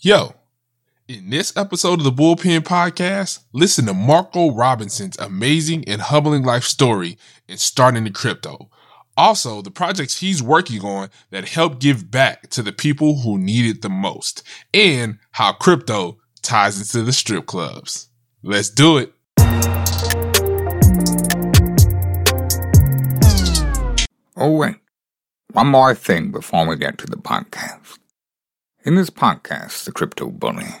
Yo, in this episode of the Bullpen Podcast, listen to Marco Robinson's amazing and humbling life story in starting the crypto. Also, the projects he's working on that help give back to the people who need it the most, and how crypto ties into the strip clubs. Let's do it. Oh, wait. One more thing before we get to the podcast. In this podcast, The Crypto Bully,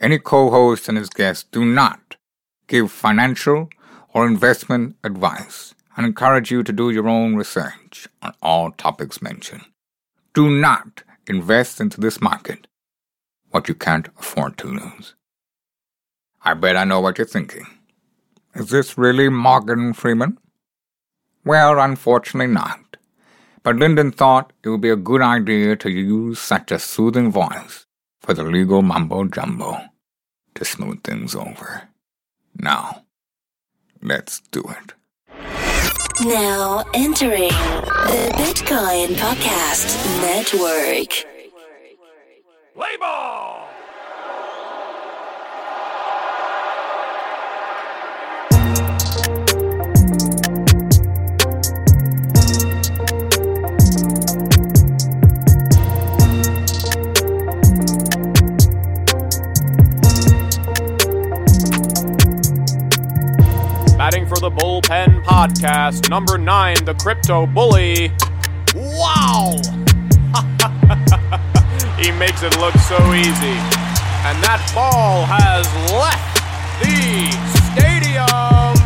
any co host and his guests do not give financial or investment advice and encourage you to do your own research on all topics mentioned. Do not invest into this market what you can't afford to lose. I bet I know what you're thinking. Is this really Morgan Freeman? Well, unfortunately not but Lyndon thought it would be a good idea to use such a soothing voice for the legal mumbo jumbo to smooth things over. Now, let's do it. Now entering the Bitcoin Podcast Network. Label! Batting for the Bullpen Podcast, number nine, the Crypto Bully. Wow! he makes it look so easy. And that ball has left the stadium.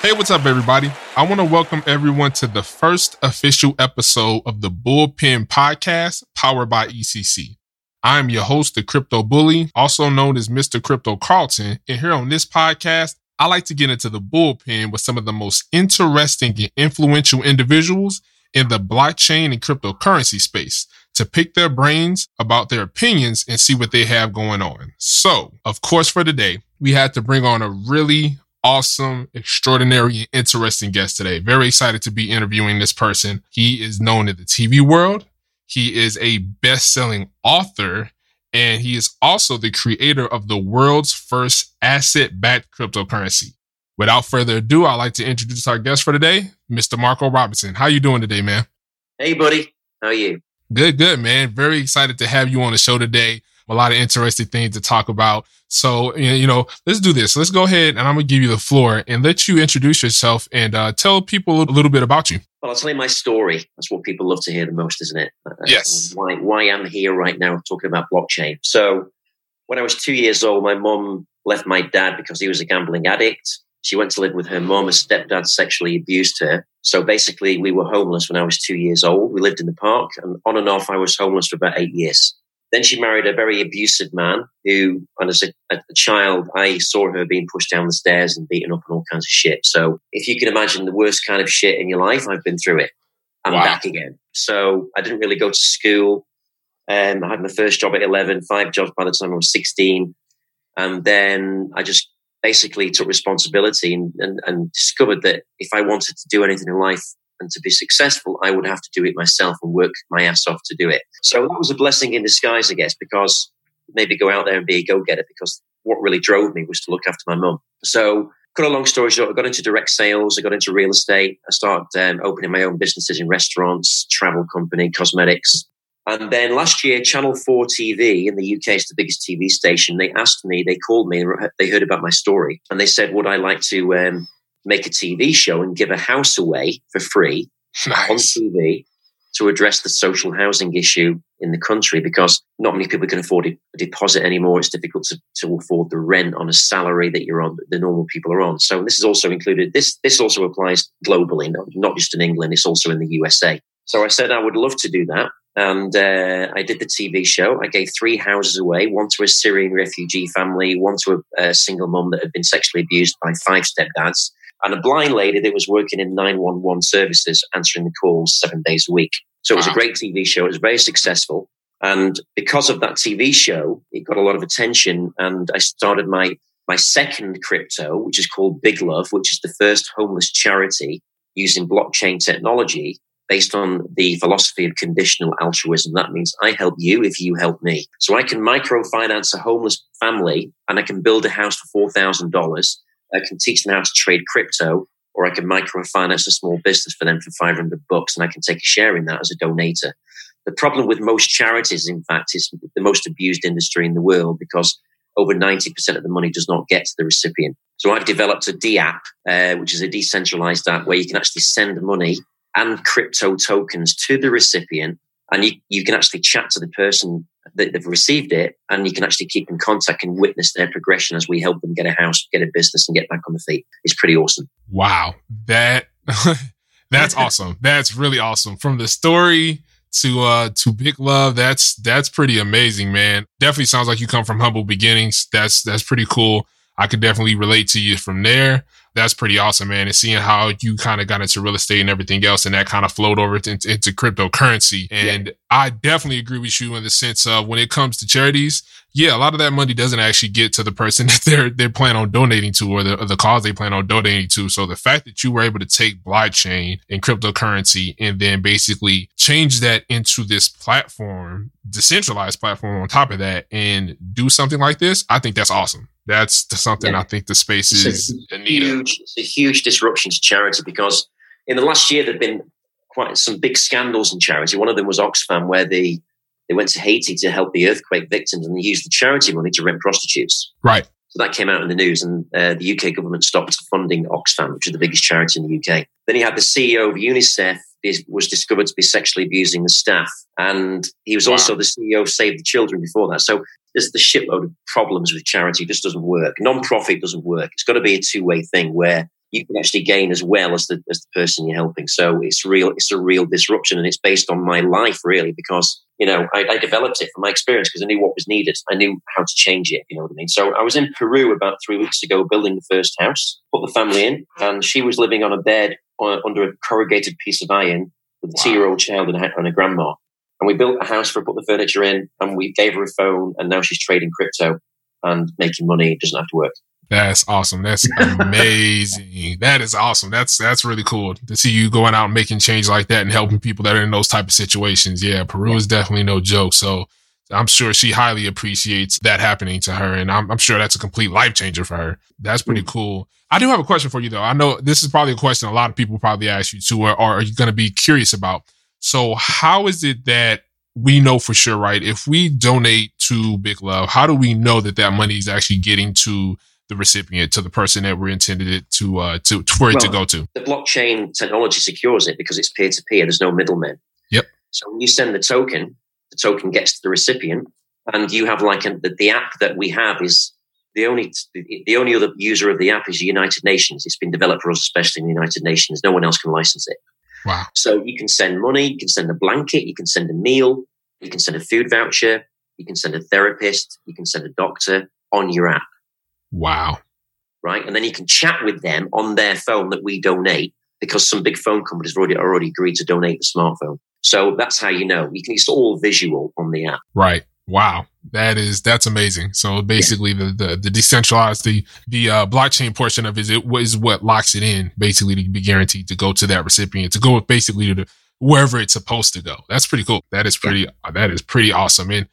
Hey, what's up, everybody? I want to welcome everyone to the first official episode of the Bullpen Podcast powered by ECC. I am your host, the Crypto Bully, also known as Mr. Crypto Carlton. And here on this podcast, I like to get into the bullpen with some of the most interesting and influential individuals in the blockchain and cryptocurrency space to pick their brains about their opinions and see what they have going on. So, of course, for today, we had to bring on a really awesome, extraordinary, and interesting guest today. Very excited to be interviewing this person. He is known in the TV world. He is a best selling author and he is also the creator of the world's first asset backed cryptocurrency. Without further ado, I'd like to introduce our guest for today, Mr. Marco Robinson. How you doing today, man? Hey, buddy. How are you? Good, good, man. Very excited to have you on the show today. A lot of interesting things to talk about. So, you know, let's do this. Let's go ahead and I'm going to give you the floor and let you introduce yourself and uh, tell people a little bit about you. Well, I'll tell you my story. That's what people love to hear the most, isn't it? Uh, Yes. Why, why I'm here right now talking about blockchain. So, when I was two years old, my mum left my dad because he was a gambling addict. She went to live with her mum. Her stepdad sexually abused her. So basically, we were homeless when I was two years old. We lived in the park, and on and off, I was homeless for about eight years. Then she married a very abusive man who, and as a, a child, I saw her being pushed down the stairs and beaten up and all kinds of shit. So if you can imagine the worst kind of shit in your life, I've been through it. I'm Wow. back again. So I didn't really go to school. Um, I had my first job at 11, five jobs by the time I was 16. And then I just basically took responsibility and, and, and discovered that if I wanted to do anything in life and to be successful, I would have to do it myself and work my ass off to do it. So that was a blessing in disguise, I guess, because maybe go out there and be a go getter because what really drove me was to look after my mum. So, cut a long story short, I got into direct sales, I got into real estate, I started um, opening my own businesses in restaurants, travel company, cosmetics. And then last year, Channel 4 TV in the UK is the biggest TV station. They asked me, they called me, they heard about my story, and they said, Would I like to um, make a TV show and give a house away for free on TV to address the social housing issue in the country because not many people can afford a deposit anymore. It's difficult to, to afford the rent on a salary that you're on, that the normal people are on. So this is also included. This this also applies globally, not, not just in England. It's also in the USA. So I said I would love to do that. And uh, I did the TV show. I gave three houses away one to a Syrian refugee family, one to a, a single mum that had been sexually abused by five stepdads, and a blind lady that was working in 911 services, answering the calls seven days a week. So it was a great TV show. It was very successful. And because of that TV show, it got a lot of attention. And I started my, my second crypto, which is called BigLuv, which is the first homeless charity using blockchain technology based on the philosophy of conditional altruism. That means I help you if you help me. So I can microfinance a homeless family and I can build a house for $4,000. I can teach them how to trade crypto or I can microfinance a small business for them for 500 bucks and I can take a share in that as a donator. The problem with most charities, in fact, is the most abused industry in the world because over 90% of the money does not get to the recipient. So I've developed a D app, uh, which is a decentralized app where you can actually send money and crypto tokens to the recipient. And you, you can actually chat to the person that they've received it and you can actually keep in contact and witness their progression as we help them get a house, get a business and get back on the feet. It's pretty awesome. Wow. That, that's awesome. That's really awesome. From the story to uh to BigLuv that's that's pretty amazing man definitely sounds like you come from humble beginnings that's that's pretty cool i could definitely relate to you from there that's pretty awesome man and seeing how you kind of got into real estate and everything else and that kind of flowed over into, into cryptocurrency and yeah. I definitely agree with you in the sense of when it comes to charities yeah, a lot of that money doesn't actually get to the person that they're they're planning on donating to or the or the cause they plan on donating to. So the fact that you were able to take blockchain and cryptocurrency and then basically change that into this platform, decentralized platform on top of that, and do something like this, I think that's awesome. That's something yeah. I think the space it's is a huge, it's a huge disruption to charity because in the last year there've been quite some big scandals in charity. One of them was Oxfam, where the they went to Haiti to help the earthquake victims and they used the charity money to rent prostitutes. Right. So that came out in the news, and uh, the UK government stopped funding Oxfam, which is the biggest charity in the UK. Then you had the CEO of UNICEF was discovered to be sexually abusing the staff, and he was wow. also the CEO of Save the Children before that. So there's the shitload of problems with charity. It just doesn't work. Non-profit doesn't work. It's got to be a two-way thing where you can actually gain as well as the, as the person you're helping. So it's real, it's a real disruption and it's based on my life really because, you know, I, I developed it from my experience because I knew what was needed. I knew how to change it. You know what I mean? So I was in Peru about three weeks ago building the first house, put the family in and she was living on a bed on, under a corrugated piece of iron with a wow. two year old child and a, and a grandma. And we built a house for her, put the furniture in and we gave her a phone and now she's trading crypto and making money. Doesn't have to work. That's awesome. That's amazing. that is awesome. That's that's really cool to see you going out and making change like that and helping people that are in those type of situations. Yeah, Peru is definitely no joke. So I'm sure she highly appreciates that happening to her, and I'm, I'm sure that's a complete life changer for her. That's pretty mm. cool. I do have a question for you though. I know this is probably a question a lot of people probably ask you too, or, or are you going to be curious about? So how is it that we know for sure, right? If we donate to BigLuv, how do we know that that money is actually getting to the recipient to the person that we're intended it to uh to, to for it to go to. The blockchain technology secures it because it's peer to peer. There's no middlemen. Yep. So when you send the token, the token gets to the recipient, and you have like a, the, the app that we have is the only the only other user of the app is the United Nations. It's been developed for us, especially in the United Nations. No one else can license it. Wow. So you can send money, you can send a blanket, you can send a meal, you can send a food voucher, you can send a therapist, you can send a doctor on your app. Wow. Right. And then you can chat with them on their phone that we donate because some big phone companies have already, already agreed to donate the smartphone. So that's how you know. You can, it's all visual on the app. Right. Wow. That is, that's amazing. So basically yeah. the, the, the, decentralized, the, the, uh, blockchain portion of it is, is what locks it in basically to be guaranteed to go to that recipient, to go basically to wherever it's supposed to go. That's pretty cool. That is pretty, yeah. that is pretty awesome. And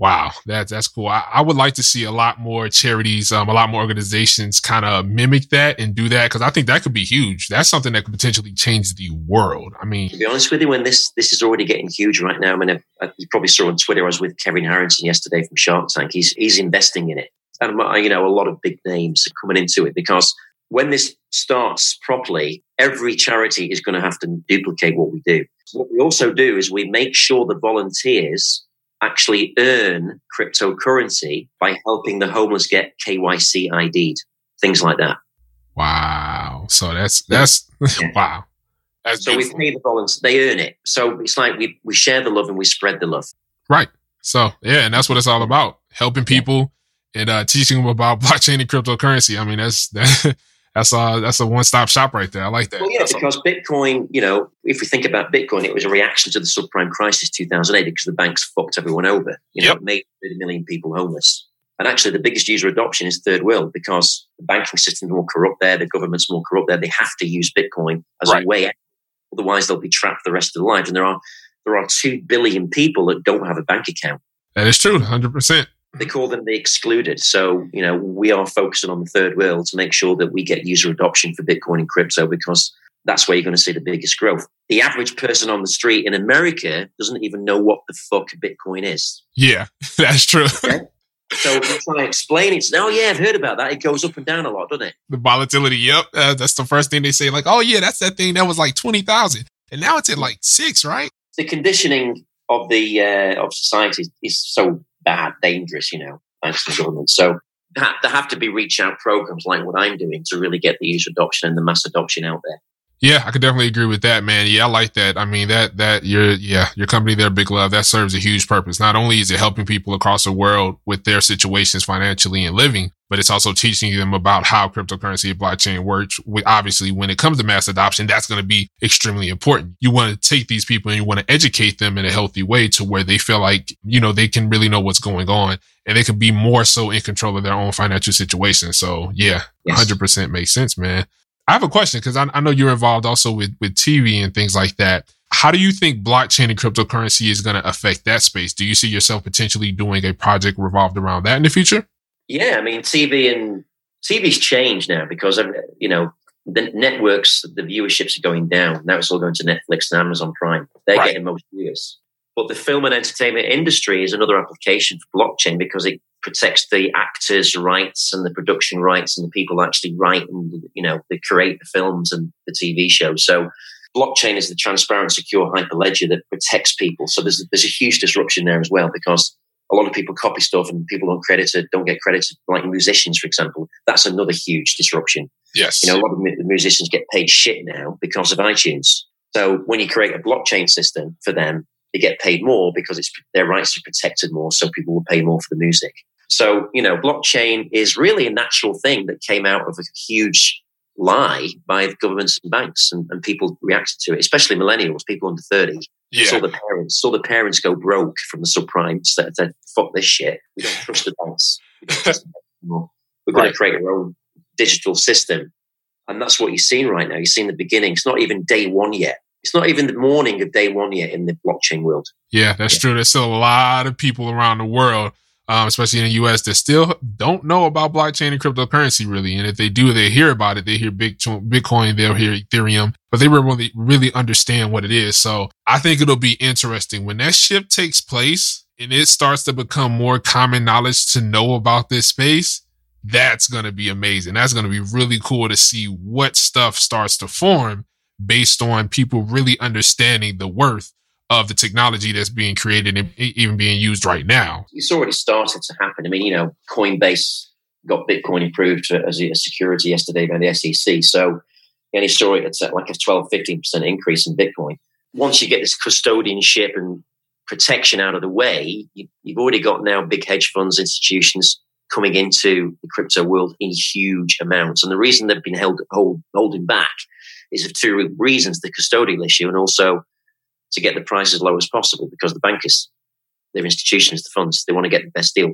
Wow, that's that's cool. I, I, would like to see a lot more charities, um, a lot more organizations kind of mimic that and do that because I think that could be huge. That's something that could potentially change the world. I mean, to be honest with you, when this this is already getting huge right now. I mean, I, I, you probably saw on Twitter. I was with Kevin Harrington yesterday from Shark Tank. He's he's investing in it, and uh, you know, a lot of big names are coming into it because when this starts properly, every charity is going to have to duplicate what we do. What we also do is we make sure the volunteers actually earn cryptocurrency by helping the homeless get KYC ID'd, things like that. Wow. So that's, that's, yeah. wow. That's so beautiful. we pay the volunteers, they earn it. So it's like we, we share the love and we spread the love. Right. So yeah, and that's what it's all about. Helping people and uh, teaching them about blockchain and cryptocurrency. I mean, that's that, that's a that's a one stop shop right there. I like that. Well, yeah, that's because a- Bitcoin, you know, if we think about Bitcoin, it was a reaction to the subprime crisis 2008 because the banks fucked everyone over. You know, yep. made 30 million people homeless. And actually, the biggest user adoption is third world because the banking system is more corrupt there, the government's more corrupt there. They have to use Bitcoin as right. a way out. Otherwise, they'll be trapped the rest of their life. And there are there are two billion people that don't have a bank account. That is true, hundred percent. They call them the excluded. So you know we are focusing on the third world to make sure that we get user adoption for Bitcoin and crypto because that's where you're going to see the biggest growth. The average person on the street in America doesn't even know what the fuck Bitcoin is. Yeah, that's true. Okay? So to explain it. Oh yeah, I've heard about that. It goes up and down a lot, doesn't it? The volatility. Yep, uh, that's the first thing they say. Like, oh yeah, that's that thing that was like twenty thousand, and now it's at like six, right? The conditioning of the uh, of society is so bad, dangerous. You know, thanks to the government. So there have to be reach out programs like what I'm doing to really get the user adoption and the mass adoption out there. Yeah, I could definitely agree with that, man. Yeah, I like that. I mean, that, that your, yeah, your company there, BigLuv, that serves a huge purpose. Not only is it helping people across the world with their situations financially and living, but it's also teaching them about how cryptocurrency and blockchain works. Obviously, when it comes to mass adoption, that's going to be extremely important. You want to take these people and you want to educate them in a healthy way to where they feel like, you know, they can really know what's going on and they can be more so in control of their own financial situation. So yeah, yes. 100% makes sense, man. I have a question because I, I, know you're involved also with, with TV and things like that. How do you think blockchain and cryptocurrency is going to affect that space? Do you see yourself potentially doing a project revolved around that in the future? Yeah, I mean, TV and TV's changed now because you know the networks, the viewerships are going down. Now it's all going to Netflix and Amazon Prime. They're right. getting most viewers. But the film and entertainment industry is another application for blockchain because it protects the actors' rights and the production rights and the people actually write and you know they create the films and the TV shows. So blockchain is the transparent, secure hyperledger that protects people. So there's there's a huge disruption there as well because a lot of people copy stuff and people don't credit it, don't get credited, like musicians, for example. That's another huge disruption. Yes. You know, a lot of the musicians get paid shit now because of iTunes. So when you create a blockchain system for them, they get paid more because it's their rights are protected more, so people will pay more for the music. So, you know, blockchain is really a natural thing that came out of a huge lie by the governments and banks, and, and people reacted to it, especially millennials, people under 30. Yeah. Saw the parents, saw the parents go broke from the subprime. Said, said "Fuck this shit. We don't trust the banks. We don't trust anymore. We're right. going to create our own digital system." And that's what you're seeing right now. You're seeing the beginning. It's not even day one yet it's not even the morning of day one yet in the blockchain world. Yeah, that's yeah. true. There's still a lot of people around the world, um, especially in the US, that still don't know about blockchain and cryptocurrency really. And if they do, they hear about it. They hear Bitcoin, they'll hear Ethereum, but they really, really understand what it is. So I think it'll be interesting when that shift takes place and it starts to become more common knowledge to know about this space. That's going to be amazing. That's going to be really cool to see what stuff starts to form based on people really understanding the worth of the technology that's being created and even being used right now. It's already started to happen. I mean, you know, Coinbase got Bitcoin approved as a security yesterday by the SEC. So any story it's like a 12, 15% increase in Bitcoin. Once you get this custodianship and protection out of the way, you, have already got now big hedge funds, institutions coming into the crypto world in huge amounts. And the reason they've been held hold, holding back is for two reasons the custodial issue and also to get the price as low as possible because the bankers, their institutions, the funds, they want to get the best deal.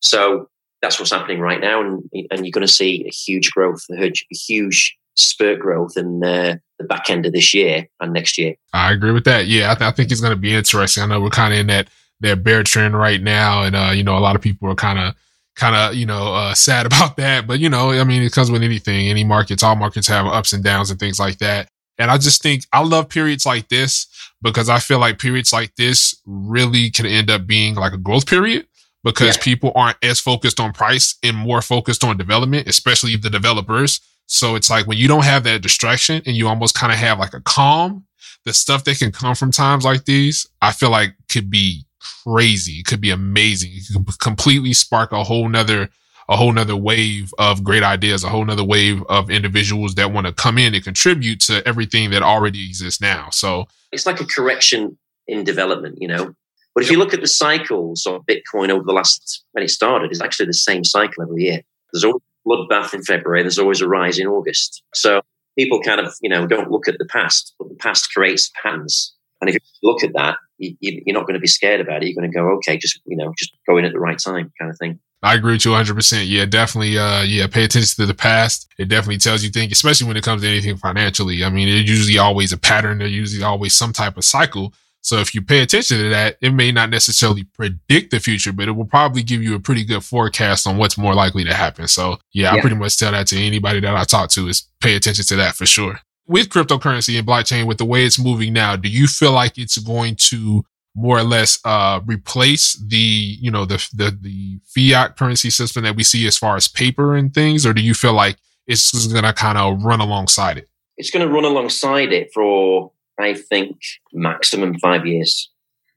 So that's what's happening right now. And, and you're going to see a huge growth, a huge spurt growth in uh, the back end of this year and next year. I agree with that. Yeah, I, th- I think it's going to be interesting. I know we're kind of in that, that bear trend right now. And, uh, you know, a lot of people are kind of kind of you know uh, sad about that. But you know, I mean, it comes with anything. Any markets, all markets have ups and downs and things like that. And I just think I love periods like this because I feel like periods like this really can end up being like a growth period because yeah. people aren't as focused on price and more focused on development, especially the developers. So it's like when you don't have that distraction and you almost kind of have like a calm, the stuff that can come from times like these, I feel like could be crazy. It could be amazing. It could completely spark a whole nother, a whole nother wave of great ideas, a whole nother wave of individuals that want to come in and contribute to everything that already exists now. So it's like a correction in development, you know. But if you look at the cycles of Bitcoin over the last when it started, it's actually the same cycle every year. There's always a bloodbath in February. There's always a rise in August. So people kind of you know don't look at the past, but the past creates patterns. And if you look at that, you, you're not going to be scared about it. You're going to go, okay, just you know, just go in at the right time, kind of thing. I agree with you 100%. Yeah, definitely. Uh, yeah, pay attention to the past. It definitely tells you things, especially when it comes to anything financially. I mean, it's usually always a pattern. There's usually always some type of cycle. So if you pay attention to that, it may not necessarily predict the future, but it will probably give you a pretty good forecast on what's more likely to happen. So yeah, yeah. I pretty much tell that to anybody that I talk to is pay attention to that for sure. With cryptocurrency and blockchain, with the way it's moving now, do you feel like it's going to more or less uh, replace the you know the, the the fiat currency system that we see as far as paper and things, or do you feel like it's going to kind of run alongside it? It's going to run alongside it for I think maximum five years.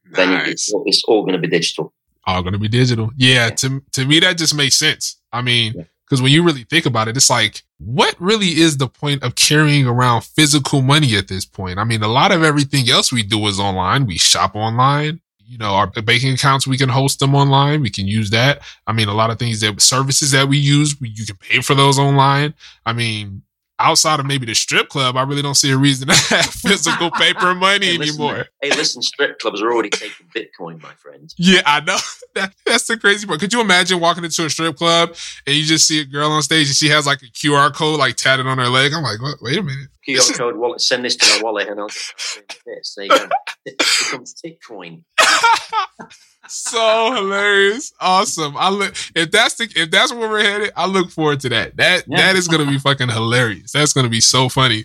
Nice. Then it's, it's all going to be digital. All going to be digital. Yeah, yeah, To to me that just makes sense. I mean. Yeah because when you really think about it, it's like, what really is the point of carrying around physical money at this point? I mean, a lot of everything else we do is online. We shop online. You know, our banking accounts, we can host them online. We can use that. I mean, a lot of things that services that we use, you can pay for those online. I mean, outside of maybe the strip club, I really don't see a reason to have physical paper money hey, listen, anymore. Hey, listen, strip clubs are already taking Bitcoin, my friend. Yeah, I know. That, that's the crazy part. Could you imagine walking into a strip club and you just see a girl on stage and she has like a QR code like tatted on her leg? I'm like, what? wait a minute. QR code wallet. Send this to my wallet and I'll get this. There you go. It becomes Bitcoin so hilarious, awesome. I look if that's the if that's where we're headed, I look forward to that. That yeah. that is going to be fucking hilarious. That's going to be so funny.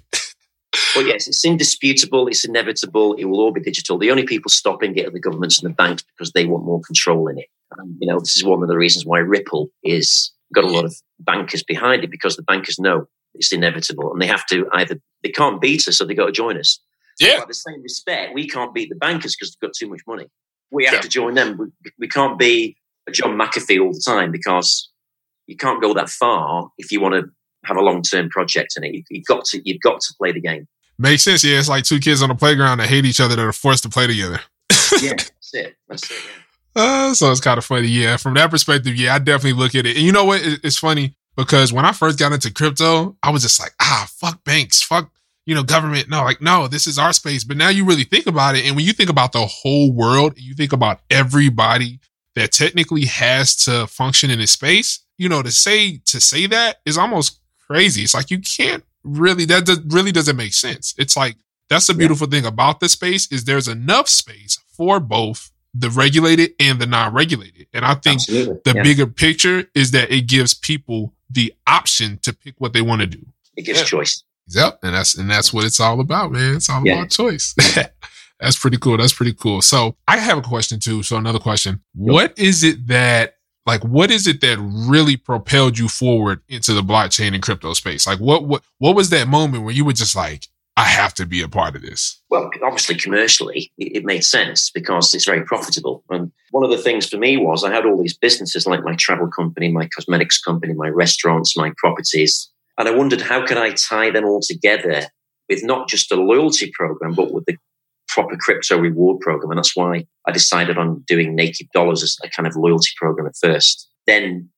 well, yes, it's indisputable. It's inevitable. It will all be digital. The only people stopping it are the governments and the banks because they want more control in it. Um, you know, this is one of the reasons why Ripple is got a lot of bankers behind it because the bankers know it's inevitable and they have to either they can't beat us, so they got to join us. Yeah. By the same respect, we can't beat the bankers because they've got too much money we have yeah. to join them. We, we can't be a John McAfee all the time because you can't go that far if you want to have a long term project in it. You, have got to you've got to play the game. Makes sense. Yeah, it's like two kids on the playground that hate each other that are forced to play together. yeah, that's it. That's it. Yeah. Uh, so it's kind of funny. Yeah, from that perspective, yeah, I definitely look at it. And you know what? It's funny because when I first got into crypto, I was just like, ah, fuck banks, fuck you know, government. No, like, no, this is our space. But now you really think about it. And when you think about the whole world, and you think about everybody that technically has to function in this space, you know, to say, to say that is almost crazy. It's like, you can't really, that does, really doesn't make sense. It's like, that's the beautiful yeah. thing about the space is there's enough space for both the regulated and the non-regulated. And I think Absolutely. the yeah. bigger picture is that it gives people the option to pick what they want to do. It gives yeah. choice. Yep, and that's and that's what it's all about, man. It's all yeah. about choice. that's pretty cool. That's pretty cool. So I have a question too. So another question: yep. What is it that like what is it that really propelled you forward into the blockchain and crypto space? Like what what what was that moment where you were just like, I have to be a part of this? Well, obviously commercially, it, it made sense because it's very profitable. And one of the things for me was I had all these businesses like my travel company, my cosmetics company, my restaurants, my properties and I wondered how can I tie them all together with not just a loyalty program, but with the proper crypto reward program. And that's why I decided on doing Naked Dollars as a kind of loyalty program at first, then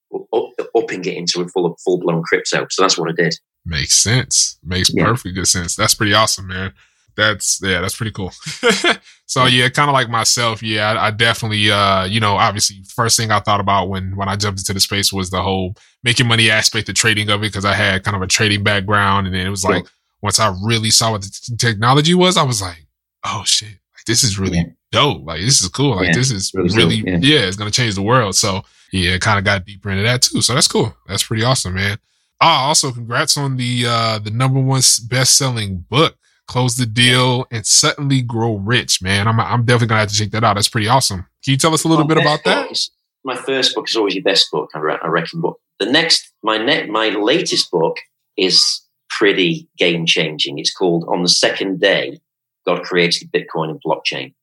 upping it into a full full blown crypto. So that's what I did. Makes sense. Makes yeah. perfect good sense. That's pretty awesome, man. That's yeah, that's pretty cool. so yeah, kind of like myself. Yeah, I, I, definitely, uh, you know, obviously, first thing I thought about when when I jumped into the space was the whole making money aspect, the trading of it, because I had kind of a trading background, and then it was like yeah. once I really saw what the t- technology was, I was like, oh shit, like this is really yeah. dope. Like this is cool. Like yeah. this is really, really yeah. it's gonna change the world. So yeah, kind of got deeper into that too. So that's cool. That's pretty awesome, man. Ah, also congrats on the uh the number one best selling book close the deal, and suddenly grow rich, man. I'm, I'm definitely going to have to check that out. That's pretty awesome. Can you tell us a little my bit about that? Is, my first book is always your best book, I, re- I reckon. But the next, my net, my latest book is pretty game changing. It's called On the Second Day, God Created Bitcoin and Blockchain.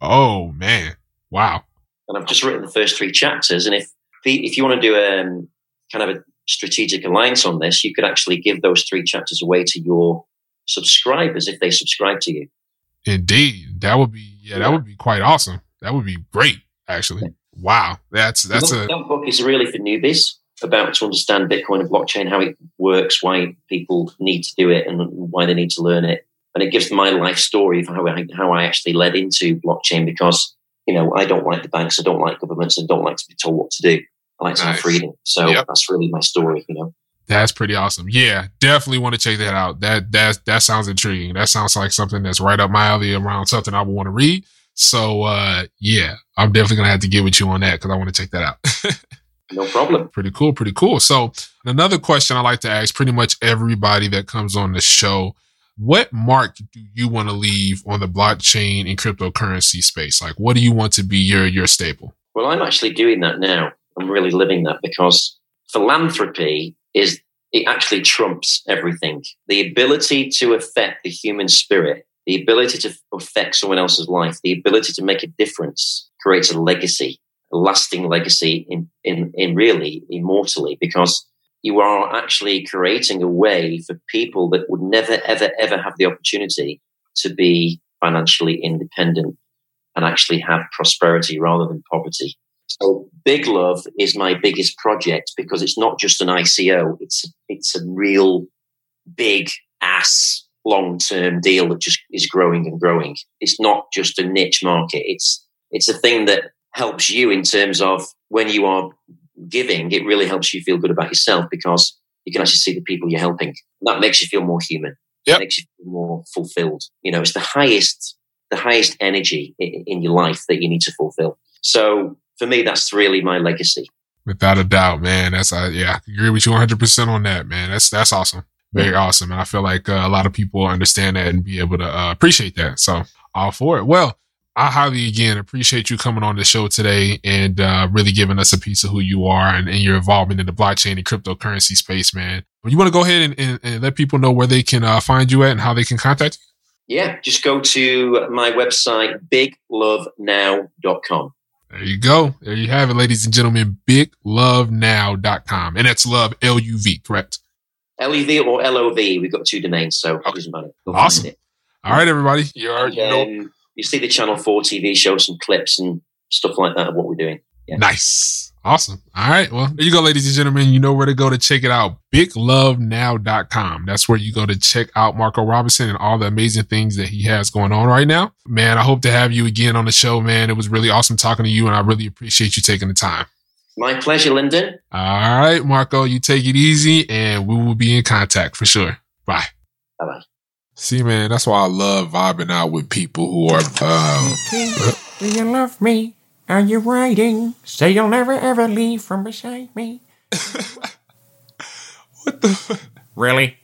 Oh, man. Wow. And I've just written the first three chapters. And if, if you want to do a um, kind of a strategic alliance on this, you could actually give those three chapters away to your subscribers if they subscribe to you. Indeed, that would be yeah, that would be quite awesome. That would be great, actually. Wow, that's that's that, a that book is really for newbies about to understand Bitcoin and blockchain, how it works, why people need to do it, and why they need to learn it. and it gives my life story of how I, how I actually led into blockchain because you know I don't like the banks, I don't like governments, I don't like to be told what to do. I like to have Nice. freedom. So Yep. that's really my story. You know. That's pretty awesome. Yeah, definitely want to check that out. That that that sounds intriguing. That sounds like something that's right up my alley around something I would want to read. So uh yeah, I'm definitely gonna have to get with you on that because I want to check that out. No problem. pretty cool, pretty cool. So another question I like to ask pretty much everybody that comes on the show. What mark do you want to leave on the blockchain and cryptocurrency space? Like what do you want to be your your staple? Well, I'm actually doing that now. I'm really living that because philanthropy is it actually trumps everything. The ability to affect the human spirit, the ability to affect someone else's life, the ability to make a difference creates a legacy, a lasting legacy in, in, in really immortally because you are actually creating a way for people that would never, ever, ever have the opportunity to be financially independent and actually have prosperity rather than poverty. So BigLuv is my biggest project because it's not just an ICO; it's it's a real big ass long term deal that just is growing and growing. It's not just a niche market. It's it's a thing that helps you in terms of when you are giving. It really helps you feel good about yourself because you can actually see the people you're helping. That makes you feel more human. Yep. It makes you feel more fulfilled. You know, it's the highest the highest energy in, in your life that you need to fulfill. So for me, that's really my legacy. Without a doubt, man. That's uh, yeah, I agree with you 100 percent on that, man. That's that's awesome, very awesome, and I feel like uh, a lot of people understand that and be able to uh, appreciate that. So all for it. Well, I highly again appreciate you coming on the show today and uh, really giving us a piece of who you are and, and your involvement in the blockchain and cryptocurrency space, man. You want to go ahead and, and, and let people know where they can uh, find you at and how they can contact you? Yeah, just go to my website, biglovenow.com. There you go. There you have it, ladies and gentlemen. BigLoveNow.com. And that's love, L U V, correct? LEV or LOV, we've got two domains, so it doesn't matter. Find Awesome. All right, everybody. You are, And, you know, um, you see the Channel 4 TV show, some clips and stuff like that of what we're doing. Yeah. Nice. Awesome. All right. Well, there you go, ladies and gentlemen. You know where to go to check it out. BigLoveNow.com. That's where you go to check out Marco Robinson and all the amazing things that he has going on right now. Man, I hope to have you again on the show, man. It was really awesome talking to you, and I really appreciate you taking the time. My pleasure, Lyndon. All right, Marco, you take it easy, and we will be in contact for sure. Bye. Bye-bye. See, man, that's why I love vibing out with people who are. Um, Do you love me? Are you riding? Say you'll never ever leave from beside me. what the? Really?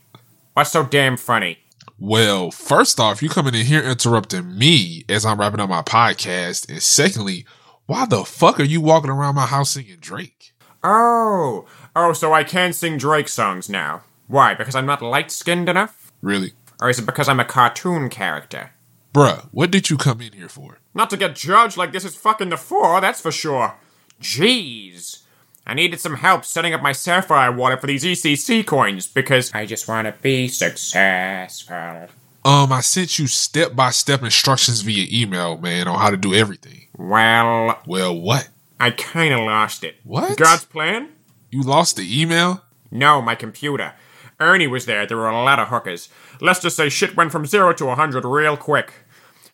What's so damn funny? Well, first off, you coming in here interrupting me as I'm wrapping up my podcast, and secondly, why the fuck are you walking around my house singing Drake? Oh, oh, so I can sing Drake songs now. Why? Because I'm not light skinned enough? Really, Or is it because I'm a cartoon character? Bruh? What did you come in here for? Not to get judged like this is fucking the four, that's for sure. Jeez. I needed some help setting up my Sapphire wallet for these ECC coins because I just want to be successful. Um, I sent you step by step instructions via email, man, on how to do everything. Well, Well, what? I kinda lost it. What? God's plan? You lost the email? No, my computer. Ernie was there. There were a lot of hookers. Let's just say shit went from zero to a hundred real quick.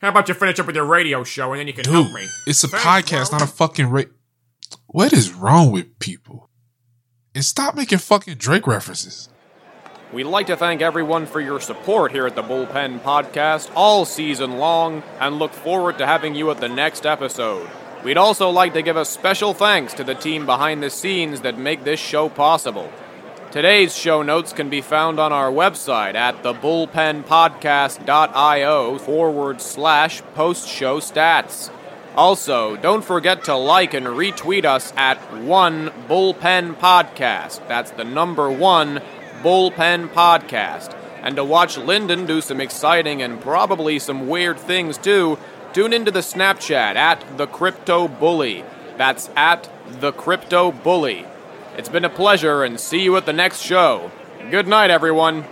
How about you finish up with your radio show and then you can Dude, help me? it's a Thanks, podcast, bro. not a fucking ra What is wrong with people? And stop making fucking Drake references. We'd like to thank everyone for your support here at the Bullpen Podcast all season long and look forward to having you at the next episode. We'd also like to give a special thanks to the team behind the scenes that make this show possible. Today's show notes can be found on our website at thebullpenpodcast.io forward slash post show stats. Also, don't forget to like and retweet us at one Bullpen Podcast. That's the number one Bullpen Podcast. And to watch Lyndon do some exciting and probably some weird things too, tune into the Snapchat at the Crypto Bully. That's at the Crypto Bully. It's been a pleasure and see you at the next show. Good night, everyone.